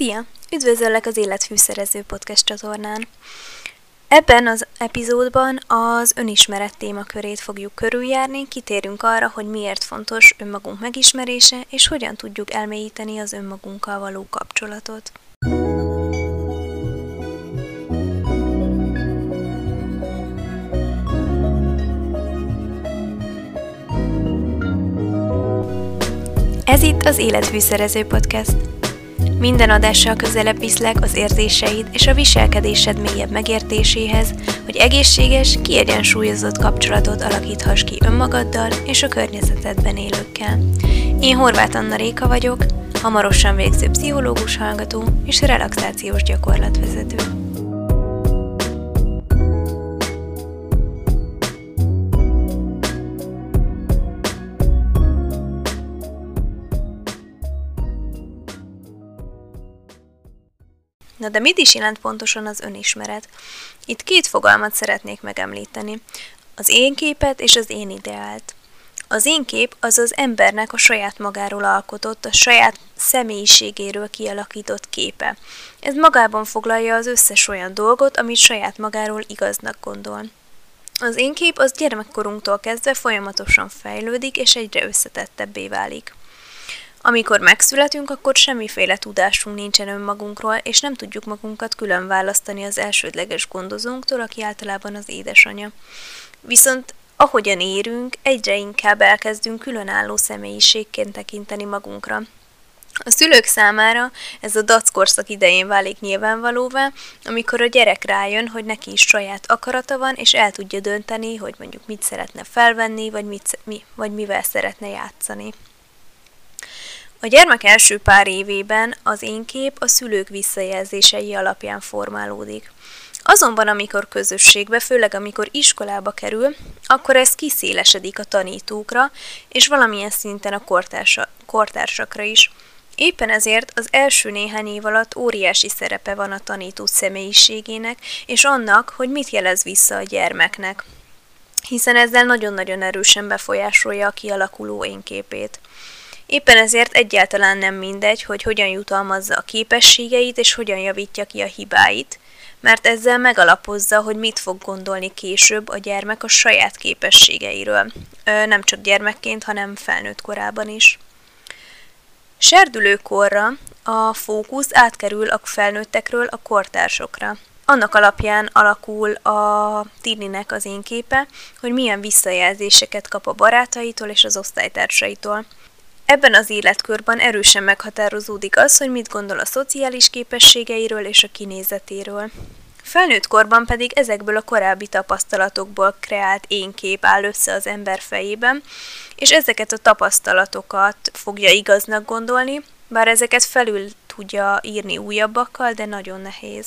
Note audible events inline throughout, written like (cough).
Szia! Üdvözöllek az Életfűszerező podcast csatornán. Ebben az epizódban az önismeret témakörét fogjuk körüljárni, kitérünk arra, hogy miért fontos önmagunk megismerése, és hogyan tudjuk elmélyíteni az önmagunkkal való kapcsolatot. Ez itt az Életfűszerező Podcast. Minden adással közelebb viszlek az érzéseid és a viselkedésed mélyebb megértéséhez, hogy egészséges, kiegyensúlyozott kapcsolatot alakíthass ki önmagaddal és a környezetedben élőkkel. Én Horváth Anna Réka vagyok, hamarosan végző pszichológus hallgató és relaxációs gyakorlatvezető. Na de mit is jelent pontosan az önismeret? Itt két fogalmat szeretnék megemlíteni. Az én képet és az én ideált. Az én kép az az embernek a saját magáról alkotott, a saját személyiségéről kialakított képe. Ez magában foglalja az összes olyan dolgot, amit saját magáról igaznak gondol. Az én kép az gyermekkorunktól kezdve folyamatosan fejlődik, és egyre összetettebbé válik. Amikor megszületünk, akkor semmiféle tudásunk nincsen önmagunkról, és nem tudjuk magunkat külön választani az elsődleges gondozónktól, aki általában az édesanyja. Viszont ahogyan érünk, egyre inkább elkezdünk különálló személyiségként tekinteni magunkra. A szülők számára ez a dackorszak idején válik nyilvánvalóvá, amikor a gyerek rájön, hogy neki is saját akarata van, és el tudja dönteni, hogy mondjuk mit szeretne felvenni, vagy, mit, mi, vagy mivel szeretne játszani. A gyermek első pár évében az én kép a szülők visszajelzései alapján formálódik. Azonban, amikor közösségbe, főleg amikor iskolába kerül, akkor ez kiszélesedik a tanítókra, és valamilyen szinten a kortársa, kortársakra is. Éppen ezért az első néhány év alatt óriási szerepe van a tanító személyiségének, és annak, hogy mit jelez vissza a gyermeknek, hiszen ezzel nagyon-nagyon erősen befolyásolja a kialakuló énképét. Éppen ezért egyáltalán nem mindegy, hogy hogyan jutalmazza a képességeit és hogyan javítja ki a hibáit, mert ezzel megalapozza, hogy mit fog gondolni később a gyermek a saját képességeiről, nem csak gyermekként, hanem felnőtt korában is. Serdülőkorra a fókusz átkerül a felnőttekről a kortársokra. Annak alapján alakul a tininek az én képe, hogy milyen visszajelzéseket kap a barátaitól és az osztálytársaitól – Ebben az életkörben erősen meghatározódik az, hogy mit gondol a szociális képességeiről és a kinézetéről. Felnőtt korban pedig ezekből a korábbi tapasztalatokból kreált énkép áll össze az ember fejében, és ezeket a tapasztalatokat fogja igaznak gondolni, bár ezeket felül tudja írni újabbakkal, de nagyon nehéz.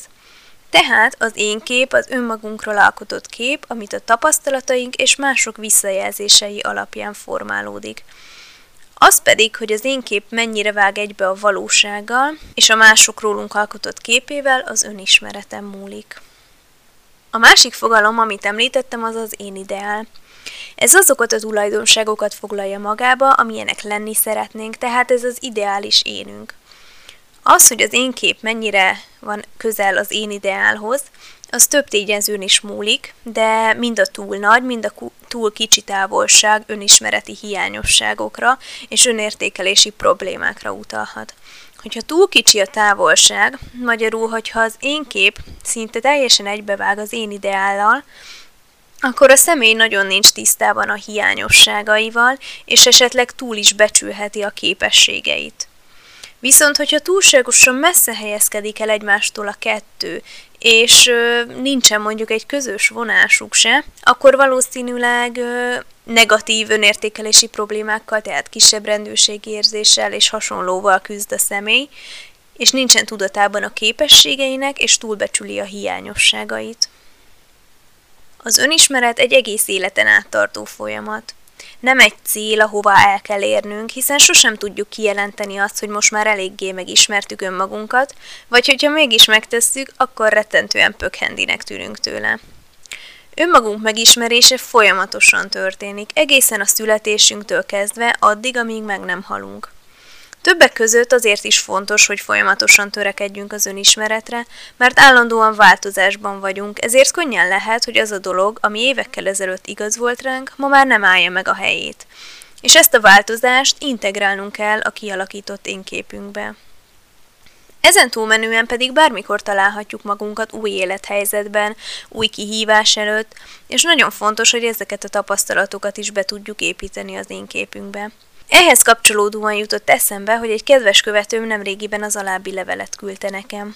Tehát az én kép az önmagunkról alkotott kép, amit a tapasztalataink és mások visszajelzései alapján formálódik. Az pedig, hogy az én kép mennyire vág egybe a valósággal, és a mások rólunk alkotott képével az önismeretem múlik. A másik fogalom, amit említettem, az az én ideál. Ez azokat a tulajdonságokat foglalja magába, amilyenek lenni szeretnénk, tehát ez az ideális énünk. Az, hogy az én kép mennyire van közel az én ideálhoz, az több tényezőn is múlik, de mind a túl nagy, mind a túl kicsi távolság önismereti hiányosságokra és önértékelési problémákra utalhat. Hogyha túl kicsi a távolság, magyarul, hogyha az én kép szinte teljesen egybevág az én ideállal, akkor a személy nagyon nincs tisztában a hiányosságaival, és esetleg túl is becsülheti a képességeit. Viszont, hogyha túlságosan messze helyezkedik el egymástól a kettő, és ö, nincsen mondjuk egy közös vonásuk se, akkor valószínűleg ö, negatív önértékelési problémákkal, tehát kisebb rendőrségérzéssel és hasonlóval küzd a személy, és nincsen tudatában a képességeinek, és túlbecsüli a hiányosságait. Az önismeret egy egész életen áttartó folyamat nem egy cél, ahová el kell érnünk, hiszen sosem tudjuk kijelenteni azt, hogy most már eléggé megismertük önmagunkat, vagy hogyha mégis megtesszük, akkor rettentően pökhendinek tűnünk tőle. Önmagunk megismerése folyamatosan történik, egészen a születésünktől kezdve addig, amíg meg nem halunk. Többek között azért is fontos, hogy folyamatosan törekedjünk az önismeretre, mert állandóan változásban vagyunk, ezért könnyen lehet, hogy az a dolog, ami évekkel ezelőtt igaz volt ránk, ma már nem állja meg a helyét. És ezt a változást integrálnunk kell a kialakított énképünkbe. Ezen túlmenően pedig bármikor találhatjuk magunkat új élethelyzetben, új kihívás előtt, és nagyon fontos, hogy ezeket a tapasztalatokat is be tudjuk építeni az én képünkbe. Ehhez kapcsolódóan jutott eszembe, hogy egy kedves követőm nemrégiben az alábbi levelet küldte nekem.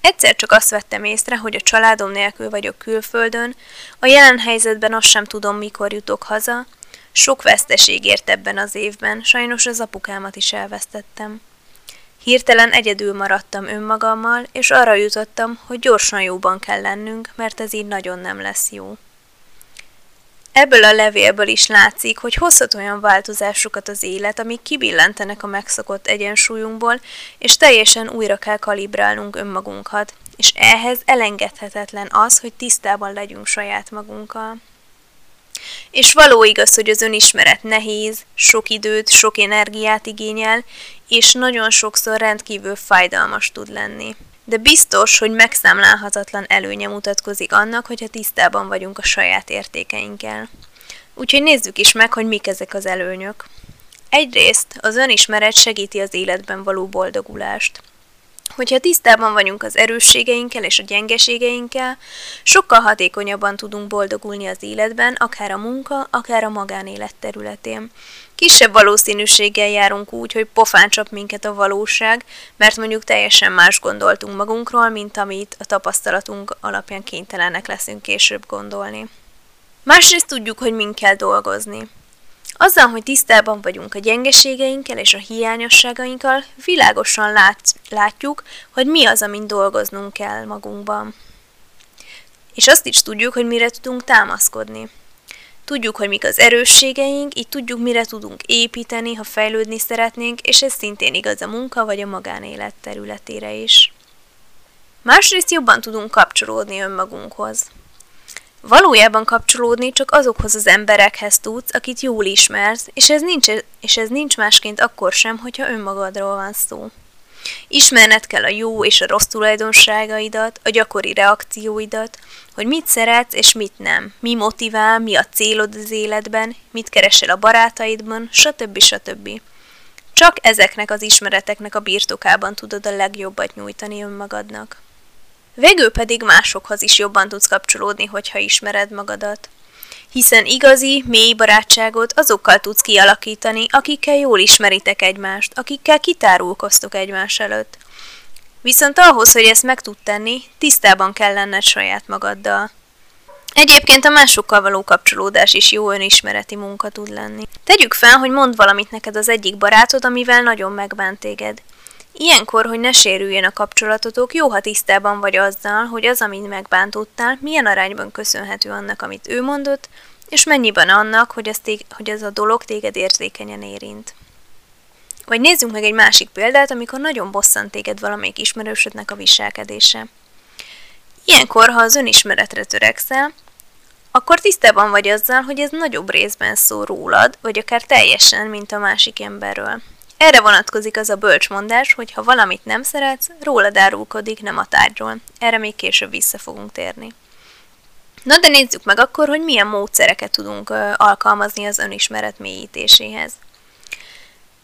Egyszer csak azt vettem észre, hogy a családom nélkül vagyok külföldön, a jelen helyzetben azt sem tudom, mikor jutok haza, sok veszteség ért ebben az évben, sajnos az apukámat is elvesztettem. Hirtelen egyedül maradtam önmagammal, és arra jutottam, hogy gyorsan jóban kell lennünk, mert ez így nagyon nem lesz jó. Ebből a levélből is látszik, hogy hozhat olyan változásokat az élet, amik kibillentenek a megszokott egyensúlyunkból, és teljesen újra kell kalibrálnunk önmagunkat, és ehhez elengedhetetlen az, hogy tisztában legyünk saját magunkkal. És való igaz, hogy az önismeret nehéz, sok időt, sok energiát igényel, és nagyon sokszor rendkívül fájdalmas tud lenni. De biztos, hogy megszámlálhatatlan előnye mutatkozik annak, hogyha tisztában vagyunk a saját értékeinkkel. Úgyhogy nézzük is meg, hogy mik ezek az előnyök. Egyrészt az önismeret segíti az életben való boldogulást. Hogyha tisztában vagyunk az erősségeinkkel és a gyengeségeinkkel, sokkal hatékonyabban tudunk boldogulni az életben, akár a munka, akár a magánélet területén. Kisebb valószínűséggel járunk úgy, hogy pofán csap minket a valóság, mert mondjuk teljesen más gondoltunk magunkról, mint amit a tapasztalatunk alapján kénytelenek leszünk később gondolni. Másrészt tudjuk, hogy mind kell dolgozni. Azzal, hogy tisztában vagyunk a gyengeségeinkkel és a hiányosságainkkal, világosan lát, látjuk, hogy mi az, amin dolgoznunk kell magunkban. És azt is tudjuk, hogy mire tudunk támaszkodni. Tudjuk, hogy mik az erősségeink, így tudjuk, mire tudunk építeni, ha fejlődni szeretnénk, és ez szintén igaz a munka vagy a magánélet területére is. Másrészt jobban tudunk kapcsolódni önmagunkhoz. Valójában kapcsolódni csak azokhoz az emberekhez tudsz, akit jól ismersz, és ez nincs, és ez nincs másként akkor sem, hogyha önmagadról van szó. Ismerned kell a jó és a rossz tulajdonságaidat, a gyakori reakcióidat, hogy mit szeretsz és mit nem, mi motivál, mi a célod az életben, mit keresel a barátaidban, stb. stb. Csak ezeknek az ismereteknek a birtokában tudod a legjobbat nyújtani önmagadnak. Végül pedig másokhoz is jobban tudsz kapcsolódni, hogyha ismered magadat. Hiszen igazi, mély barátságot azokkal tudsz kialakítani, akikkel jól ismeritek egymást, akikkel kitárulkoztok egymás előtt. Viszont ahhoz, hogy ezt meg tud tenni, tisztában kell lenned saját magaddal. Egyébként a másokkal való kapcsolódás is jó önismereti munka tud lenni. Tegyük fel, hogy mond valamit neked az egyik barátod, amivel nagyon megbánt téged. Ilyenkor, hogy ne sérüljön a kapcsolatotok, jó, ha tisztában vagy azzal, hogy az, amit megbántottál, milyen arányban köszönhető annak, amit ő mondott, és mennyiben annak, hogy ez, tég, hogy ez a dolog téged érzékenyen érint. Vagy nézzünk meg egy másik példát, amikor nagyon bosszant téged valamelyik ismerősödnek a viselkedése. Ilyenkor, ha az önismeretre törekszel, akkor tisztában vagy azzal, hogy ez nagyobb részben szól rólad, vagy akár teljesen, mint a másik emberről. Erre vonatkozik az a bölcsmondás, hogy ha valamit nem szeretsz, rólad árulkodik, nem a tárgyról. Erre még később vissza fogunk térni. Na de nézzük meg akkor, hogy milyen módszereket tudunk alkalmazni az önismeret mélyítéséhez.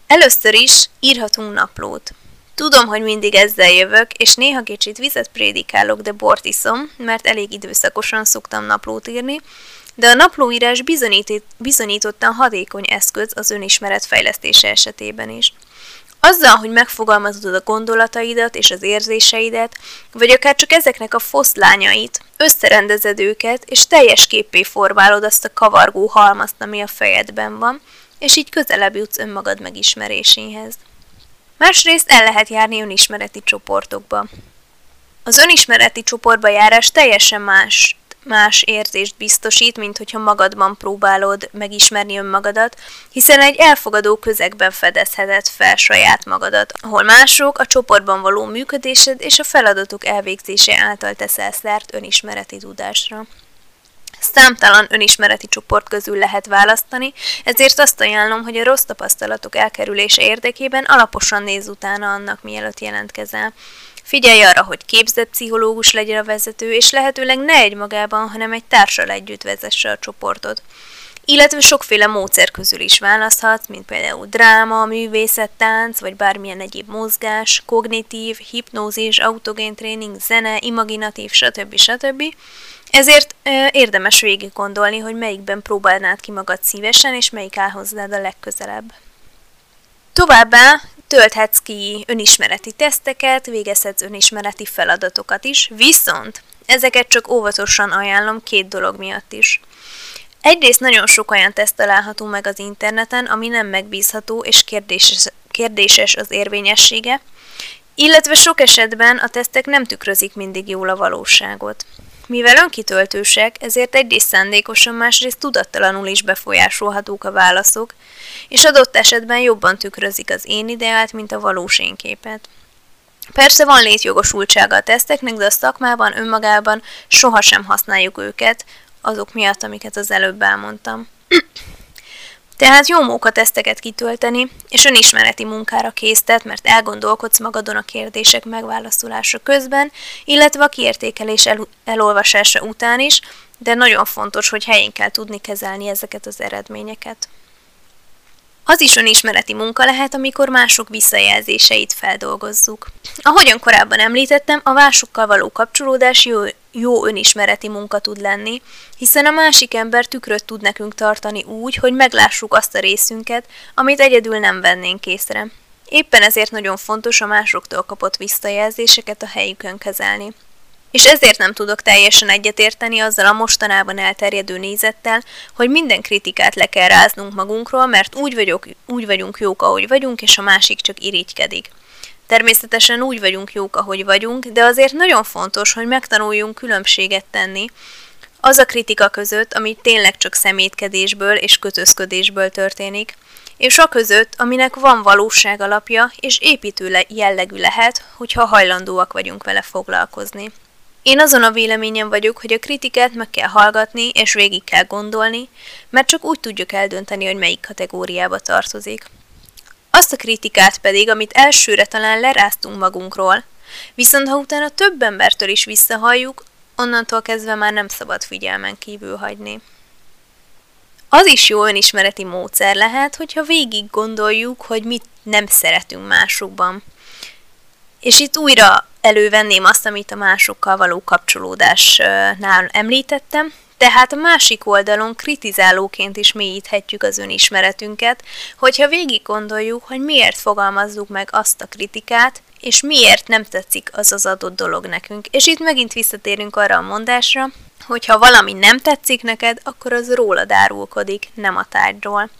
Először is írhatunk naplót. Tudom, hogy mindig ezzel jövök, és néha kicsit vizet prédikálok, de bort iszom, mert elég időszakosan szoktam naplót írni, de a naplóírás bizonyítottan hatékony eszköz az önismeret fejlesztése esetében is. Azzal, hogy megfogalmazod a gondolataidat és az érzéseidet, vagy akár csak ezeknek a foszlányait, összerendezed őket, és teljes képé formálod azt a kavargó halmazt, ami a fejedben van, és így közelebb jutsz önmagad megismeréséhez. Másrészt el lehet járni önismereti csoportokba. Az önismereti csoportba járás teljesen más más érzést biztosít, mint hogyha magadban próbálod megismerni önmagadat, hiszen egy elfogadó közegben fedezheted fel saját magadat, ahol mások a csoportban való működésed és a feladatok elvégzése által teszel szert önismereti tudásra. Számtalan önismereti csoport közül lehet választani, ezért azt ajánlom, hogy a rossz tapasztalatok elkerülése érdekében alaposan néz utána annak, mielőtt jelentkezel. Figyelj arra, hogy képzett pszichológus legyen a vezető, és lehetőleg ne egy magában, hanem egy társal együtt vezesse a csoportot. Illetve sokféle módszer közül is választhatsz, mint például dráma, művészet, tánc, vagy bármilyen egyéb mozgás, kognitív, hipnózis, autogén tréning, zene, imaginatív, stb. stb. Ezért ö, érdemes végig gondolni, hogy melyikben próbálnád ki magad szívesen, és melyik áll hozzád a legközelebb. Továbbá tölthetsz ki önismereti teszteket, végezhetsz önismereti feladatokat is, viszont ezeket csak óvatosan ajánlom két dolog miatt is. Egyrészt nagyon sok olyan teszt található meg az interneten, ami nem megbízható és kérdéses, kérdéses az érvényessége, illetve sok esetben a tesztek nem tükrözik mindig jól a valóságot. Mivel önkitöltősek, ezért egyrészt szándékosan, másrészt tudattalanul is befolyásolhatók a válaszok, és adott esetben jobban tükrözik az én ideált, mint a valós én képet. Persze van létjogosultsága a teszteknek, de a szakmában önmagában sohasem használjuk őket, azok miatt, amiket az előbb elmondtam. (clears throat) Tehát jó móka teszteket kitölteni, és önismereti munkára késztet, mert elgondolkodsz magadon a kérdések megválaszolása közben, illetve a kiértékelés el- elolvasása után is, de nagyon fontos, hogy helyén kell tudni kezelni ezeket az eredményeket. Az is önismereti munka lehet, amikor mások visszajelzéseit feldolgozzuk. Ahogyan korábban említettem, a másokkal való kapcsolódás jó, jó önismereti munka tud lenni, hiszen a másik ember tükröt tud nekünk tartani úgy, hogy meglássuk azt a részünket, amit egyedül nem vennénk észre. Éppen ezért nagyon fontos a másoktól kapott visszajelzéseket a helyükön kezelni. És ezért nem tudok teljesen egyetérteni azzal a mostanában elterjedő nézettel, hogy minden kritikát le kell ráznunk magunkról, mert úgy, vagyok, úgy vagyunk jók, ahogy vagyunk, és a másik csak irigykedik. Természetesen úgy vagyunk jók, ahogy vagyunk, de azért nagyon fontos, hogy megtanuljunk különbséget tenni az a kritika között, ami tényleg csak szemétkedésből és kötözködésből történik, és a között, aminek van valóság alapja, és építő jellegű lehet, hogyha hajlandóak vagyunk vele foglalkozni. Én azon a véleményen vagyok, hogy a kritikát meg kell hallgatni, és végig kell gondolni, mert csak úgy tudjuk eldönteni, hogy melyik kategóriába tartozik. Azt a kritikát pedig, amit elsőre talán leráztunk magunkról, viszont ha utána több embertől is visszahalljuk, onnantól kezdve már nem szabad figyelmen kívül hagyni. Az is jó önismereti módszer lehet, hogyha végig gondoljuk, hogy mit nem szeretünk másokban. És itt újra elővenném azt, amit a másokkal való kapcsolódásnál említettem, tehát a másik oldalon kritizálóként is mélyíthetjük az önismeretünket, hogyha végig gondoljuk, hogy miért fogalmazzuk meg azt a kritikát, és miért nem tetszik az az adott dolog nekünk. És itt megint visszatérünk arra a mondásra, hogy ha valami nem tetszik neked, akkor az rólad árulkodik, nem a tárgyról.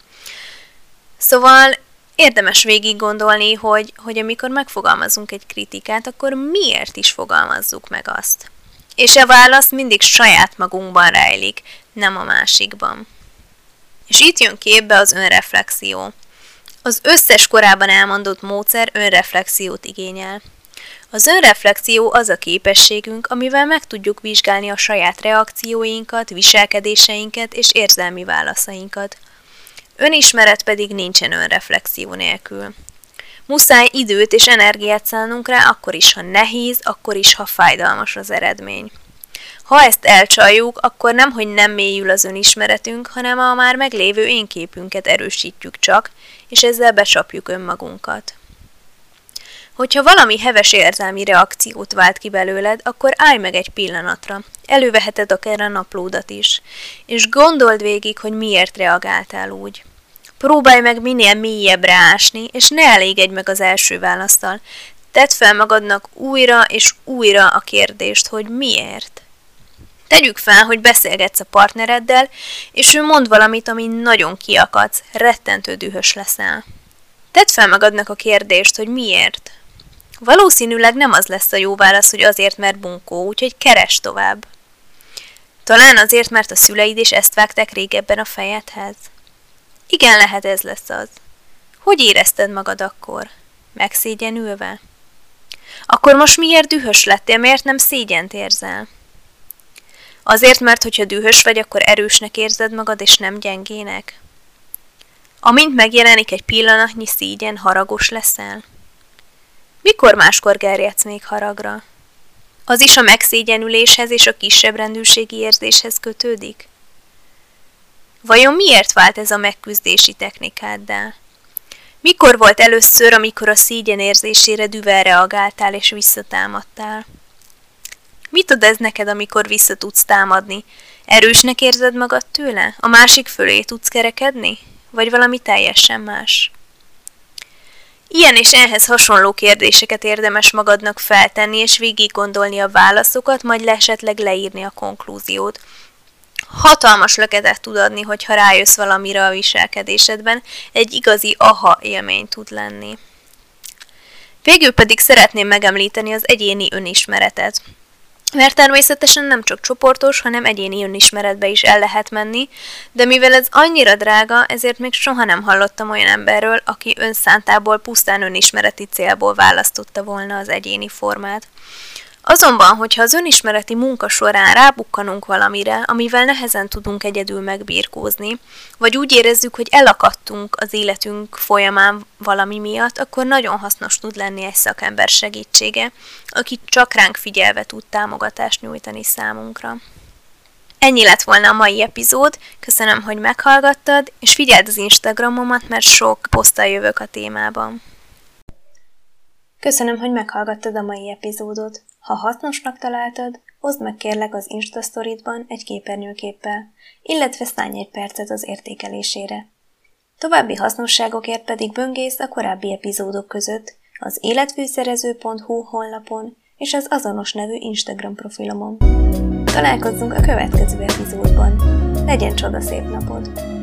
Szóval érdemes végig gondolni, hogy, hogy amikor megfogalmazunk egy kritikát, akkor miért is fogalmazzuk meg azt. És a válasz mindig saját magunkban rejlik, nem a másikban. És itt jön képbe az önreflexió. Az összes korábban elmondott módszer önreflexiót igényel. Az önreflexió az a képességünk, amivel meg tudjuk vizsgálni a saját reakcióinkat, viselkedéseinket és érzelmi válaszainkat – Önismeret pedig nincsen önreflexió nélkül. Muszáj időt és energiát szánnunk rá, akkor is, ha nehéz, akkor is, ha fájdalmas az eredmény. Ha ezt elcsaljuk, akkor nem, hogy nem mélyül az önismeretünk, hanem a már meglévő énképünket erősítjük csak, és ezzel becsapjuk önmagunkat. Hogyha valami heves érzelmi reakciót vált ki belőled, akkor állj meg egy pillanatra. Előveheted akár a naplódat is. És gondold végig, hogy miért reagáltál úgy. Próbálj meg minél mélyebbre ásni, és ne elégedj meg az első választal. Tedd fel magadnak újra és újra a kérdést, hogy miért. Tegyük fel, hogy beszélgetsz a partnereddel, és ő mond valamit, ami nagyon kiakadsz, rettentő dühös leszel. Tedd fel magadnak a kérdést, hogy miért. Valószínűleg nem az lesz a jó válasz, hogy azért, mert bunkó, úgyhogy keres tovább. Talán azért, mert a szüleid is ezt vágták régebben a fejedhez. Igen, lehet ez lesz az. Hogy érezted magad akkor? Megszégyenülve? Akkor most miért dühös lettél, miért nem szégyent érzel? Azért, mert hogyha dühös vagy, akkor erősnek érzed magad, és nem gyengének? Amint megjelenik egy pillanatnyi szígyen, haragos leszel? Mikor máskor gerjedsz még haragra? Az is a megszégyenüléshez és a kisebb rendűségi érzéshez kötődik? Vajon miért vált ez a megküzdési technikáddá? Mikor volt először, amikor a szígyen érzésére düvel reagáltál és visszatámadtál? Mit ad ez neked, amikor vissza tudsz támadni? Erősnek érzed magad tőle? A másik fölé tudsz kerekedni? Vagy valami teljesen más? Ilyen és ehhez hasonló kérdéseket érdemes magadnak feltenni, és végig gondolni a válaszokat, majd esetleg leírni a konklúziót. Hatalmas löketet tud adni, hogyha rájössz valamire a viselkedésedben, egy igazi aha élmény tud lenni. Végül pedig szeretném megemlíteni az egyéni önismeretet. Mert természetesen nem csak csoportos, hanem egyéni önismeretbe is el lehet menni, de mivel ez annyira drága, ezért még soha nem hallottam olyan emberről, aki önszántából pusztán önismereti célból választotta volna az egyéni formát. Azonban, hogyha az önismereti munka során rábukkanunk valamire, amivel nehezen tudunk egyedül megbírkózni, vagy úgy érezzük, hogy elakadtunk az életünk folyamán valami miatt, akkor nagyon hasznos tud lenni egy szakember segítsége, aki csak ránk figyelve tud támogatást nyújtani számunkra. Ennyi lett volna a mai epizód, köszönöm, hogy meghallgattad, és figyeld az Instagramomat, mert sok poszttal jövök a témában. Köszönöm, hogy meghallgattad a mai epizódot. Ha hasznosnak találtad, oszd meg kérlek az Insta Story-ban egy képernyőképpel, illetve szállj egy percet az értékelésére. További hasznosságokért pedig böngész a korábbi epizódok között az életfűszerező.hu honlapon és az azonos nevű Instagram profilomon. Találkozzunk a következő epizódban. Legyen csoda szép napod!